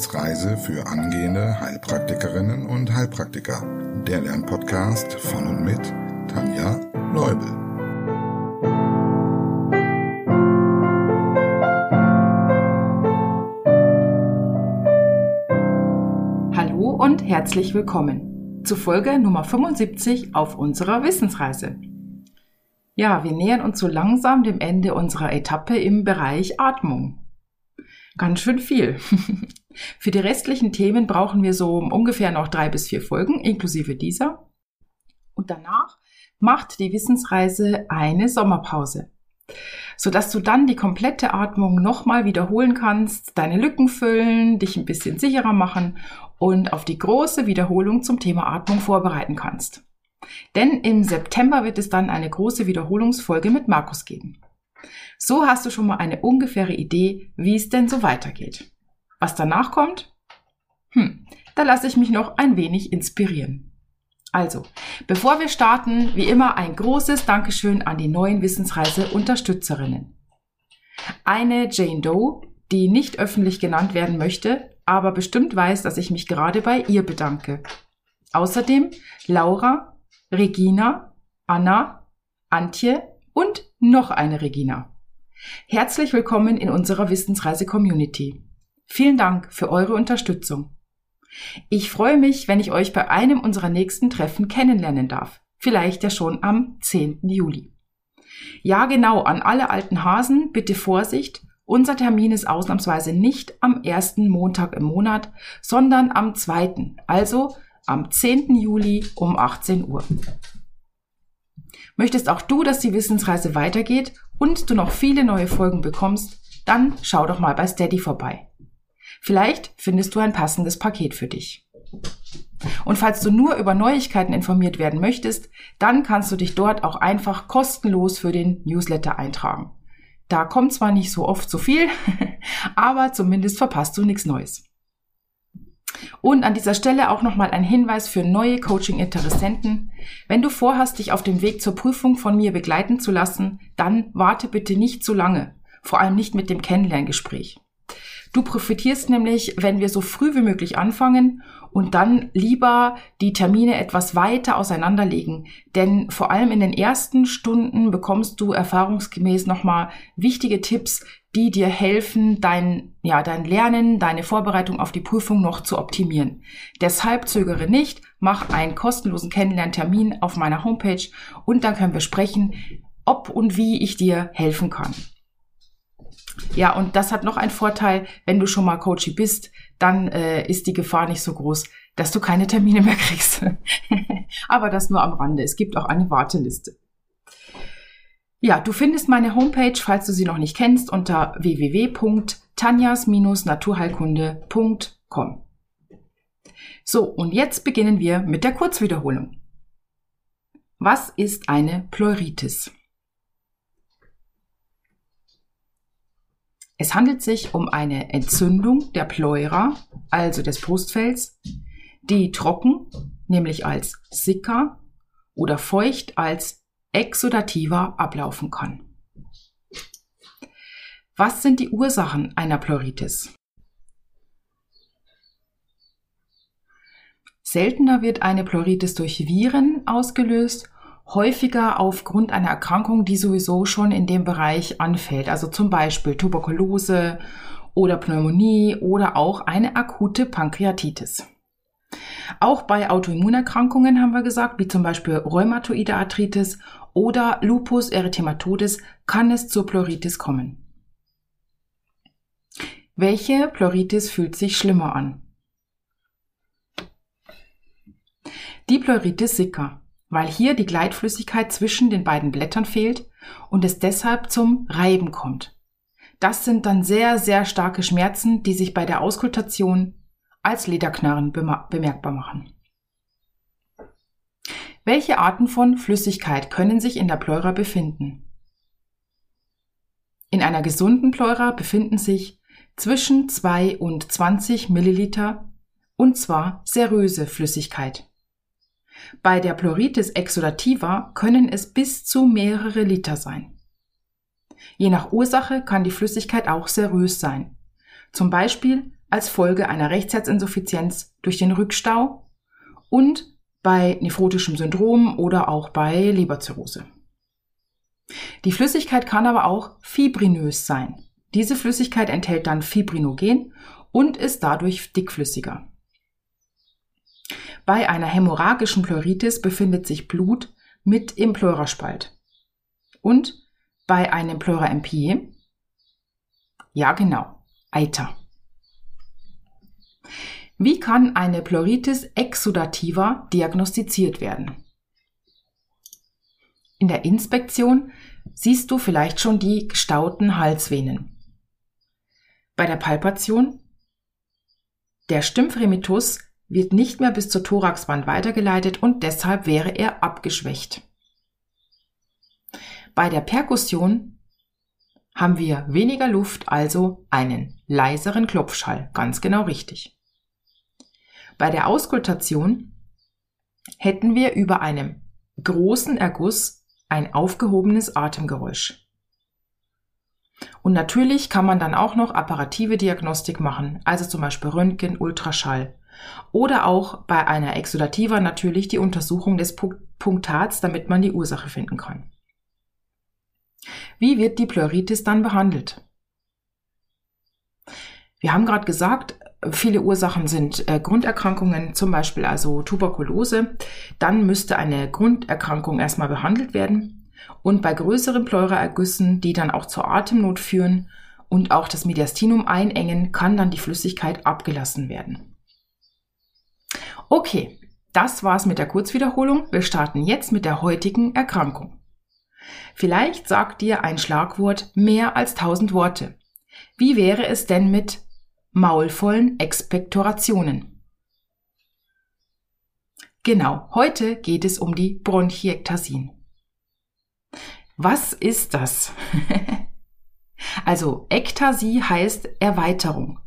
Wissensreise für angehende Heilpraktikerinnen und Heilpraktiker. Der Lernpodcast von und mit Tanja Leubel. Hallo und herzlich willkommen zu Folge Nummer 75 auf unserer Wissensreise. Ja, wir nähern uns so langsam dem Ende unserer Etappe im Bereich Atmung. Ganz schön viel. Für die restlichen Themen brauchen wir so ungefähr noch drei bis vier Folgen, inklusive dieser. Und danach macht die Wissensreise eine Sommerpause, sodass du dann die komplette Atmung nochmal wiederholen kannst, deine Lücken füllen, dich ein bisschen sicherer machen und auf die große Wiederholung zum Thema Atmung vorbereiten kannst. Denn im September wird es dann eine große Wiederholungsfolge mit Markus geben. So hast du schon mal eine ungefähre Idee, wie es denn so weitergeht. Was danach kommt? Hm, da lasse ich mich noch ein wenig inspirieren. Also, bevor wir starten, wie immer ein großes Dankeschön an die neuen Wissensreise-Unterstützerinnen. Eine Jane Doe, die nicht öffentlich genannt werden möchte, aber bestimmt weiß, dass ich mich gerade bei ihr bedanke. Außerdem Laura, Regina, Anna, Antje und noch eine Regina. Herzlich willkommen in unserer Wissensreise-Community. Vielen Dank für eure Unterstützung. Ich freue mich, wenn ich euch bei einem unserer nächsten Treffen kennenlernen darf. Vielleicht ja schon am 10. Juli. Ja, genau, an alle alten Hasen, bitte Vorsicht. Unser Termin ist ausnahmsweise nicht am ersten Montag im Monat, sondern am zweiten, also am 10. Juli um 18 Uhr. Möchtest auch du, dass die Wissensreise weitergeht und du noch viele neue Folgen bekommst, dann schau doch mal bei Steady vorbei. Vielleicht findest du ein passendes Paket für dich. Und falls du nur über Neuigkeiten informiert werden möchtest, dann kannst du dich dort auch einfach kostenlos für den Newsletter eintragen. Da kommt zwar nicht so oft so viel, aber zumindest verpasst du nichts Neues. Und an dieser Stelle auch nochmal ein Hinweis für neue Coaching-Interessenten. Wenn du vorhast, dich auf dem Weg zur Prüfung von mir begleiten zu lassen, dann warte bitte nicht zu lange. Vor allem nicht mit dem Kennenlerngespräch. Du profitierst nämlich, wenn wir so früh wie möglich anfangen und dann lieber die Termine etwas weiter auseinanderlegen. Denn vor allem in den ersten Stunden bekommst du erfahrungsgemäß nochmal wichtige Tipps, die dir helfen, dein, ja, dein Lernen, deine Vorbereitung auf die Prüfung noch zu optimieren. Deshalb zögere nicht, mach einen kostenlosen Kennenlerntermin auf meiner Homepage und dann können wir sprechen, ob und wie ich dir helfen kann. Ja, und das hat noch einen Vorteil, wenn du schon mal Coachy bist, dann äh, ist die Gefahr nicht so groß, dass du keine Termine mehr kriegst. Aber das nur am Rande. Es gibt auch eine Warteliste. Ja, du findest meine Homepage, falls du sie noch nicht kennst, unter www.tanjas-naturheilkunde.com. So, und jetzt beginnen wir mit der Kurzwiederholung. Was ist eine Pleuritis? Es handelt sich um eine Entzündung der Pleura, also des Brustfells, die trocken, nämlich als Sicka oder feucht als exudativer ablaufen kann. Was sind die Ursachen einer Pleuritis? Seltener wird eine Pleuritis durch Viren ausgelöst, häufiger aufgrund einer Erkrankung, die sowieso schon in dem Bereich anfällt, also zum Beispiel Tuberkulose oder Pneumonie oder auch eine akute Pankreatitis. Auch bei Autoimmunerkrankungen haben wir gesagt, wie zum Beispiel Rheumatoide Arthritis oder Lupus erythematodes kann es zur Pleuritis kommen. Welche Pleuritis fühlt sich schlimmer an? Die Pleuritis sicca, weil hier die Gleitflüssigkeit zwischen den beiden Blättern fehlt und es deshalb zum Reiben kommt. Das sind dann sehr, sehr starke Schmerzen, die sich bei der Auskultation als Lederknarren bemerkbar machen. Welche Arten von Flüssigkeit können sich in der Pleura befinden? In einer gesunden Pleura befinden sich zwischen 2 und 20 Milliliter und zwar seröse Flüssigkeit. Bei der Pleuritis exudativa können es bis zu mehrere Liter sein. Je nach Ursache kann die Flüssigkeit auch serös sein. Zum Beispiel als Folge einer Rechtsherzinsuffizienz durch den Rückstau und bei nephrotischem Syndrom oder auch bei Leberzirrhose. Die Flüssigkeit kann aber auch fibrinös sein. Diese Flüssigkeit enthält dann Fibrinogen und ist dadurch dickflüssiger. Bei einer hämorrhagischen Pleuritis befindet sich Blut mit im Pleuraspalt. Und bei einem Pleura-MPE, ja genau, Eiter. Wie kann eine Pleuritis exudativa diagnostiziert werden? In der Inspektion siehst du vielleicht schon die gestauten Halsvenen. Bei der Palpation der Stymphremetus wird nicht mehr bis zur Thoraxwand weitergeleitet und deshalb wäre er abgeschwächt. Bei der Perkussion haben wir weniger Luft, also einen leiseren Klopfschall, ganz genau richtig. Bei der Auskultation hätten wir über einem großen Erguss ein aufgehobenes Atemgeräusch. Und natürlich kann man dann auch noch apparative Diagnostik machen, also zum Beispiel Röntgen, Ultraschall. Oder auch bei einer Exudativa natürlich die Untersuchung des Punktats, damit man die Ursache finden kann. Wie wird die Pleuritis dann behandelt? Wir haben gerade gesagt, Viele Ursachen sind äh, Grunderkrankungen, zum Beispiel also Tuberkulose. Dann müsste eine Grunderkrankung erstmal behandelt werden. Und bei größeren Pleuraergüssen, die dann auch zur Atemnot führen und auch das Mediastinum einengen, kann dann die Flüssigkeit abgelassen werden. Okay, das war's mit der Kurzwiederholung. Wir starten jetzt mit der heutigen Erkrankung. Vielleicht sagt dir ein Schlagwort mehr als tausend Worte. Wie wäre es denn mit maulvollen Expektorationen. Genau, heute geht es um die Bronchiektasien. Was ist das? also Ektasie heißt Erweiterung.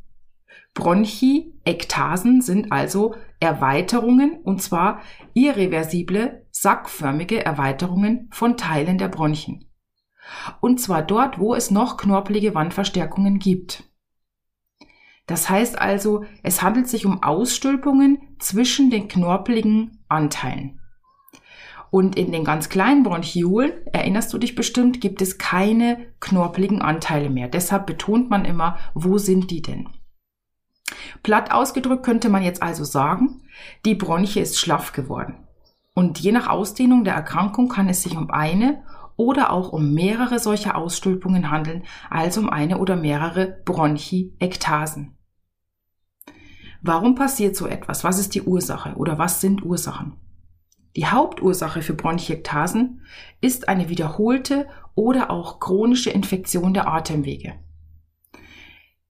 Bronchiektasen sind also Erweiterungen und zwar irreversible, sackförmige Erweiterungen von Teilen der Bronchien. Und zwar dort, wo es noch knorpelige Wandverstärkungen gibt. Das heißt also, es handelt sich um Ausstülpungen zwischen den knorpeligen Anteilen. Und in den ganz kleinen Bronchiolen, erinnerst du dich bestimmt, gibt es keine knorpeligen Anteile mehr. Deshalb betont man immer, wo sind die denn? Platt ausgedrückt könnte man jetzt also sagen, die Bronchie ist schlaff geworden. Und je nach Ausdehnung der Erkrankung kann es sich um eine oder auch um mehrere solcher Ausstülpungen handeln, also um eine oder mehrere Bronchiektasen. Warum passiert so etwas? Was ist die Ursache oder was sind Ursachen? Die Hauptursache für Bronchiektasen ist eine wiederholte oder auch chronische Infektion der Atemwege.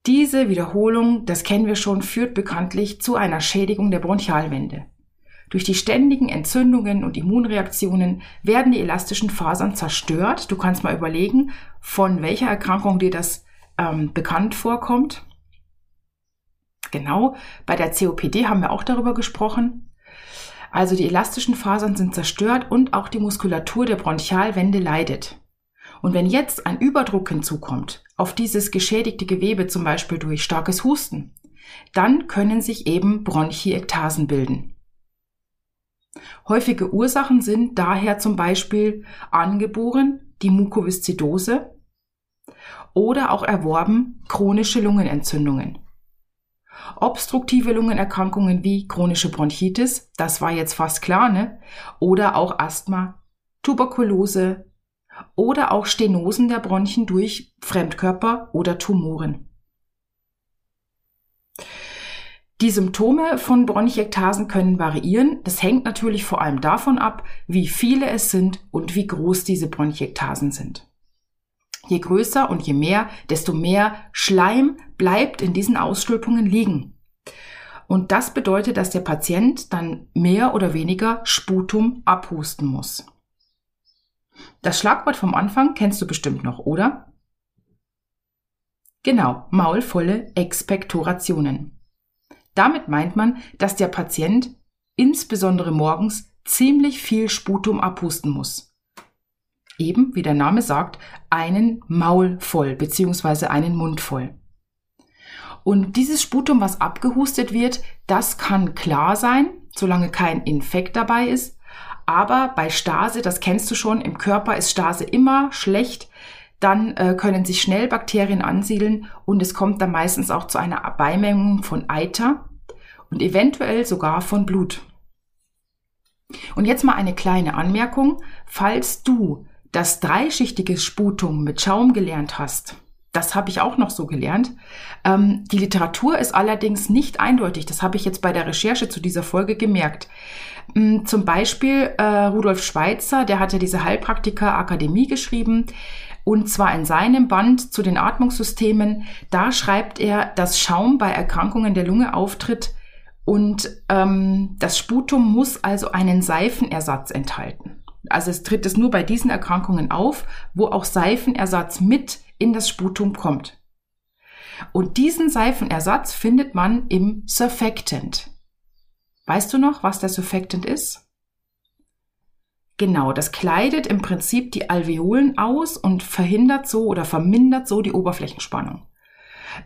Diese Wiederholung, das kennen wir schon, führt bekanntlich zu einer Schädigung der Bronchialwände. Durch die ständigen Entzündungen und Immunreaktionen werden die elastischen Fasern zerstört. Du kannst mal überlegen, von welcher Erkrankung dir das ähm, bekannt vorkommt. Genau, bei der COPD haben wir auch darüber gesprochen. Also die elastischen Fasern sind zerstört und auch die Muskulatur der Bronchialwände leidet. Und wenn jetzt ein Überdruck hinzukommt auf dieses geschädigte Gewebe, zum Beispiel durch starkes Husten, dann können sich eben Bronchiektasen bilden. Häufige Ursachen sind daher zum Beispiel angeboren die Mukoviszidose oder auch erworben chronische Lungenentzündungen. Obstruktive Lungenerkrankungen wie chronische Bronchitis, das war jetzt fast klar, ne? Oder auch Asthma, Tuberkulose oder auch Stenosen der Bronchien durch Fremdkörper oder Tumoren. Die Symptome von Bronchiektasen können variieren. Das hängt natürlich vor allem davon ab, wie viele es sind und wie groß diese Bronchiektasen sind. Je größer und je mehr, desto mehr Schleim bleibt in diesen Ausstülpungen liegen. Und das bedeutet, dass der Patient dann mehr oder weniger Sputum abhusten muss. Das Schlagwort vom Anfang kennst du bestimmt noch, oder? Genau, maulvolle Expektorationen. Damit meint man, dass der Patient insbesondere morgens ziemlich viel Sputum abhusten muss. Eben, wie der Name sagt, einen Maul voll bzw. einen Mund voll. Und dieses Sputum, was abgehustet wird, das kann klar sein, solange kein Infekt dabei ist. Aber bei Stase, das kennst du schon, im Körper ist Stase immer schlecht. Dann äh, können sich schnell Bakterien ansiedeln und es kommt dann meistens auch zu einer Beimengung von Eiter und eventuell sogar von Blut. Und jetzt mal eine kleine Anmerkung. Falls du das dreischichtige Sputum mit Schaum gelernt hast, das habe ich auch noch so gelernt. Ähm, die Literatur ist allerdings nicht eindeutig. Das habe ich jetzt bei der Recherche zu dieser Folge gemerkt. Ähm, zum Beispiel äh, Rudolf Schweitzer, der hat ja diese Heilpraktiker Akademie geschrieben. Und zwar in seinem Band zu den Atmungssystemen. Da schreibt er, dass Schaum bei Erkrankungen der Lunge auftritt und ähm, das Sputum muss also einen Seifenersatz enthalten. Also es tritt es nur bei diesen Erkrankungen auf, wo auch Seifenersatz mit in das Sputum kommt. Und diesen Seifenersatz findet man im Surfactant. Weißt du noch, was der Surfactant ist? Genau, das kleidet im Prinzip die Alveolen aus und verhindert so oder vermindert so die Oberflächenspannung.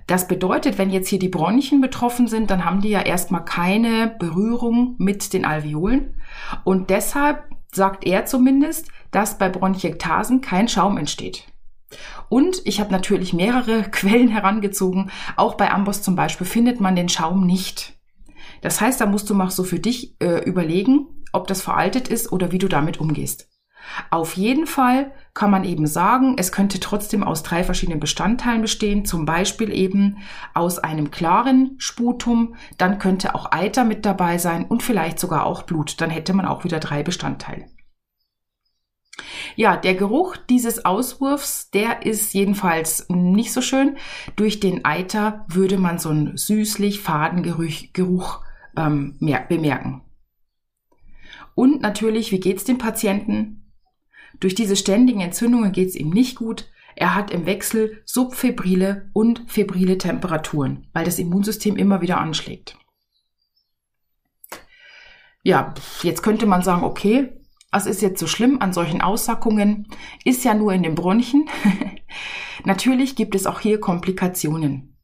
Das bedeutet, wenn jetzt hier die Bronchien betroffen sind, dann haben die ja erstmal keine Berührung mit den Alveolen. Und deshalb sagt er zumindest, dass bei Bronchiektasen kein Schaum entsteht. Und ich habe natürlich mehrere Quellen herangezogen. Auch bei Amboss zum Beispiel findet man den Schaum nicht. Das heißt, da musst du mal so für dich äh, überlegen, ob das veraltet ist oder wie du damit umgehst. Auf jeden Fall kann man eben sagen, es könnte trotzdem aus drei verschiedenen Bestandteilen bestehen, zum Beispiel eben aus einem klaren Sputum, dann könnte auch Eiter mit dabei sein und vielleicht sogar auch Blut, dann hätte man auch wieder drei Bestandteile. Ja, der Geruch dieses Auswurfs, der ist jedenfalls nicht so schön. Durch den Eiter würde man so einen süßlich faden Geruch ähm, bemerken. Und natürlich, wie geht's dem Patienten? Durch diese ständigen Entzündungen geht es ihm nicht gut. Er hat im Wechsel subfebrile und febrile Temperaturen, weil das Immunsystem immer wieder anschlägt. Ja, jetzt könnte man sagen, okay, was ist jetzt so schlimm an solchen Aussackungen? Ist ja nur in den Bronchien. Natürlich gibt es auch hier Komplikationen.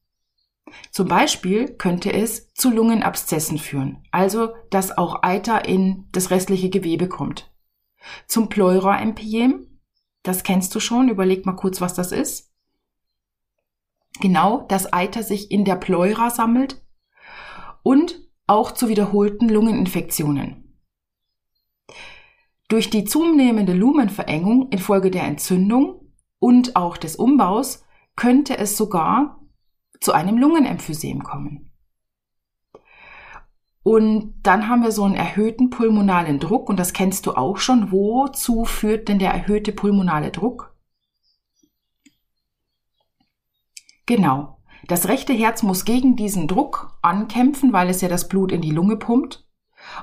Zum Beispiel könnte es zu Lungenabszessen führen, also dass auch Eiter in das restliche Gewebe kommt. Zum Pleura-Empyem, das kennst du schon, überleg mal kurz, was das ist. Genau, dass Eiter sich in der Pleura sammelt und auch zu wiederholten Lungeninfektionen. Durch die zunehmende Lumenverengung infolge der Entzündung und auch des Umbaus könnte es sogar zu einem Lungenemphysem kommen. Und dann haben wir so einen erhöhten pulmonalen Druck und das kennst du auch schon. Wozu führt denn der erhöhte pulmonale Druck? Genau. Das rechte Herz muss gegen diesen Druck ankämpfen, weil es ja das Blut in die Lunge pumpt.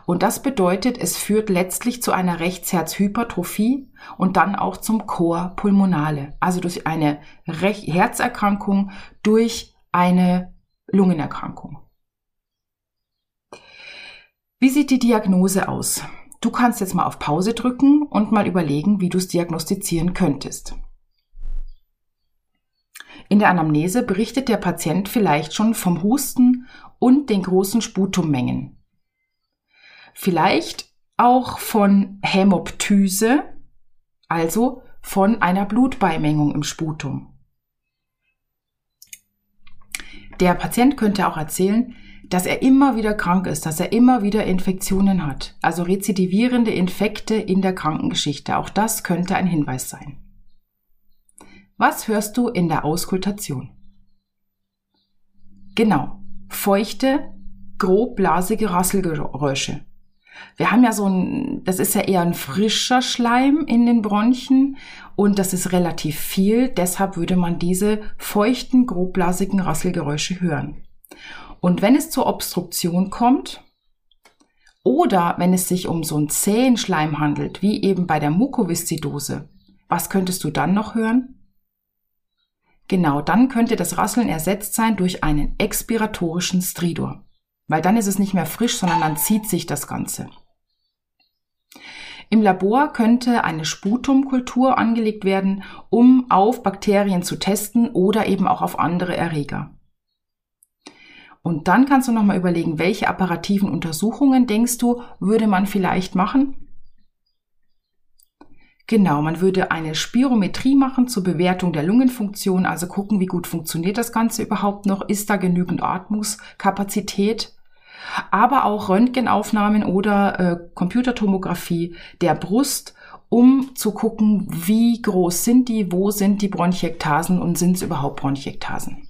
Und das bedeutet, es führt letztlich zu einer Rechtsherzhypertrophie und dann auch zum Chor pulmonale, also durch eine Herzerkrankung durch eine Lungenerkrankung. Wie sieht die Diagnose aus? Du kannst jetzt mal auf Pause drücken und mal überlegen, wie du es diagnostizieren könntest. In der Anamnese berichtet der Patient vielleicht schon vom Husten und den großen Sputummengen. Vielleicht auch von Hämoptyse, also von einer Blutbeimengung im Sputum. Der Patient könnte auch erzählen, dass er immer wieder krank ist, dass er immer wieder Infektionen hat. Also rezidivierende Infekte in der Krankengeschichte. Auch das könnte ein Hinweis sein. Was hörst du in der Auskultation? Genau, feuchte, grobblasige Rasselgeräusche. Wir haben ja so ein, das ist ja eher ein frischer Schleim in den Bronchien und das ist relativ viel. Deshalb würde man diese feuchten, grobblasigen Rasselgeräusche hören. Und wenn es zur Obstruktion kommt oder wenn es sich um so einen zähen Schleim handelt, wie eben bei der Mukoviszidose, was könntest du dann noch hören? Genau, dann könnte das Rasseln ersetzt sein durch einen expiratorischen Stridor, weil dann ist es nicht mehr frisch, sondern dann zieht sich das Ganze. Im Labor könnte eine Sputumkultur angelegt werden, um auf Bakterien zu testen oder eben auch auf andere Erreger. Und dann kannst du nochmal überlegen, welche apparativen Untersuchungen denkst du, würde man vielleicht machen? Genau, man würde eine Spirometrie machen zur Bewertung der Lungenfunktion, also gucken, wie gut funktioniert das Ganze überhaupt noch, ist da genügend Atmungskapazität, aber auch Röntgenaufnahmen oder äh, Computertomographie der Brust, um zu gucken, wie groß sind die, wo sind die Bronchiektasen und sind es überhaupt Bronchiektasen.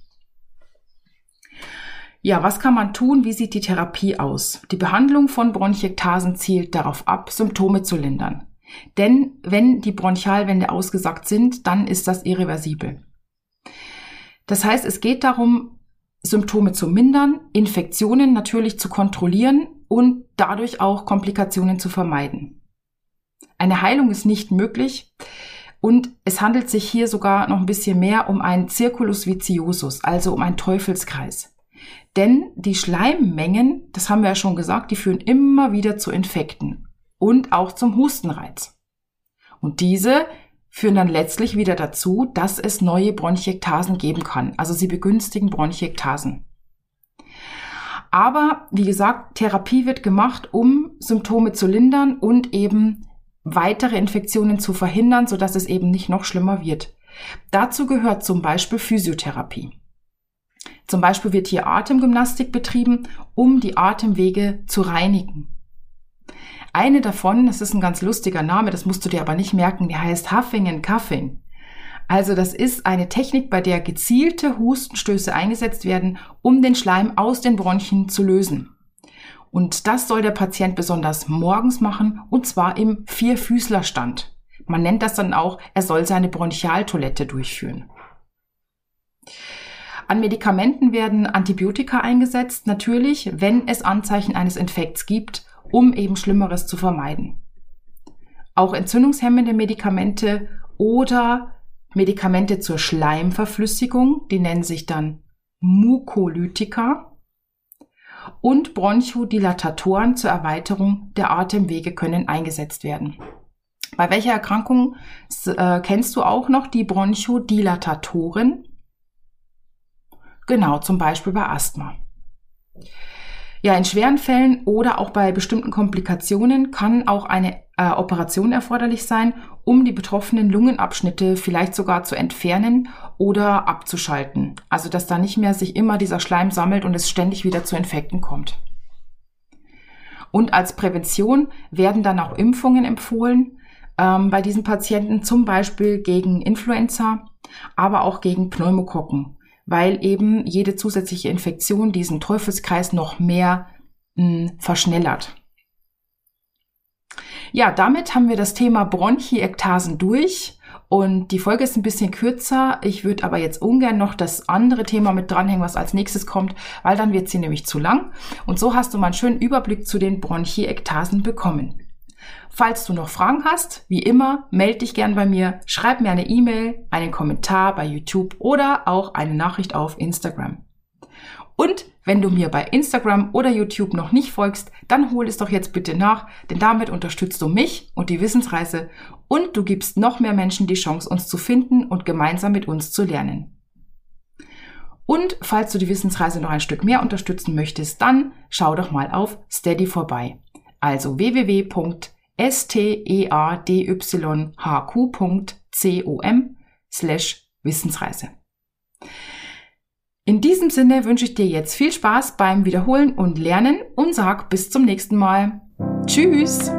Ja, was kann man tun? Wie sieht die Therapie aus? Die Behandlung von Bronchiektasen zielt darauf ab, Symptome zu lindern. Denn wenn die Bronchialwände ausgesagt sind, dann ist das irreversibel. Das heißt, es geht darum, Symptome zu mindern, Infektionen natürlich zu kontrollieren und dadurch auch Komplikationen zu vermeiden. Eine Heilung ist nicht möglich und es handelt sich hier sogar noch ein bisschen mehr um einen Circulus viciosus, also um einen Teufelskreis. Denn die Schleimmengen, das haben wir ja schon gesagt, die führen immer wieder zu Infekten und auch zum Hustenreiz. Und diese führen dann letztlich wieder dazu, dass es neue Bronchiektasen geben kann. Also sie begünstigen Bronchiektasen. Aber wie gesagt, Therapie wird gemacht, um Symptome zu lindern und eben weitere Infektionen zu verhindern, sodass es eben nicht noch schlimmer wird. Dazu gehört zum Beispiel Physiotherapie. Zum Beispiel wird hier Atemgymnastik betrieben, um die Atemwege zu reinigen. Eine davon, das ist ein ganz lustiger Name, das musst du dir aber nicht merken, die heißt Huffing and Cuffing. Also das ist eine Technik, bei der gezielte Hustenstöße eingesetzt werden, um den Schleim aus den Bronchien zu lösen. Und das soll der Patient besonders morgens machen, und zwar im Vierfüßlerstand. Man nennt das dann auch, er soll seine Bronchialtoilette durchführen. An Medikamenten werden Antibiotika eingesetzt, natürlich, wenn es Anzeichen eines Infekts gibt um eben Schlimmeres zu vermeiden. Auch entzündungshemmende Medikamente oder Medikamente zur Schleimverflüssigung, die nennen sich dann Mukolytika und Bronchodilatatoren zur Erweiterung der Atemwege können eingesetzt werden. Bei welcher Erkrankung äh, kennst du auch noch die Bronchodilatatoren? Genau, zum Beispiel bei Asthma. Ja, in schweren Fällen oder auch bei bestimmten Komplikationen kann auch eine äh, Operation erforderlich sein, um die betroffenen Lungenabschnitte vielleicht sogar zu entfernen oder abzuschalten. Also dass da nicht mehr sich immer dieser Schleim sammelt und es ständig wieder zu Infekten kommt. Und als Prävention werden dann auch Impfungen empfohlen ähm, bei diesen Patienten, zum Beispiel gegen Influenza, aber auch gegen Pneumokokken weil eben jede zusätzliche Infektion diesen Teufelskreis noch mehr mh, hm, verschnellert. Ja, damit haben wir das Thema Bronchiektasen durch. Und die Folge ist ein bisschen kürzer. Ich würde aber jetzt ungern noch das andere Thema mit dranhängen, was als nächstes kommt, weil dann wird sie nämlich zu lang. Und so hast du mal einen schönen Überblick zu den Bronchiektasen bekommen. Falls du noch Fragen hast, wie immer, melde dich gern bei mir, schreib mir eine E-Mail, einen Kommentar bei YouTube oder auch eine Nachricht auf Instagram. Und wenn du mir bei Instagram oder YouTube noch nicht folgst, dann hol es doch jetzt bitte nach, denn damit unterstützt du mich und die Wissensreise und du gibst noch mehr Menschen die Chance, uns zu finden und gemeinsam mit uns zu lernen. Und falls du die Wissensreise noch ein Stück mehr unterstützen möchtest, dann schau doch mal auf Steady vorbei. Also www steadyhq.com slash Wissensreise. In diesem Sinne wünsche ich dir jetzt viel Spaß beim Wiederholen und Lernen und sag bis zum nächsten Mal. Tschüss!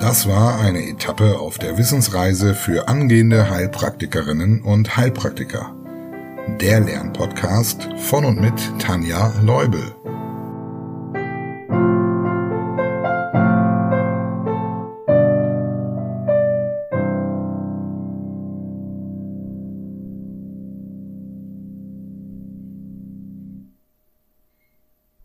Das war eine Etappe auf der Wissensreise für angehende Heilpraktikerinnen und Heilpraktiker der Lernpodcast von und mit Tanja Leubel.